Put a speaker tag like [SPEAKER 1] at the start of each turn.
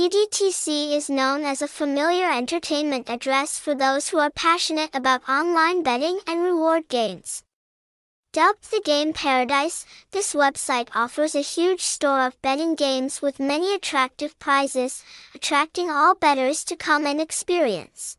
[SPEAKER 1] TDTC is known as a familiar entertainment address for those who are passionate about online betting and reward games. Dubbed the Game Paradise, this website offers a huge store of betting games with many attractive prizes, attracting all bettors to come and experience.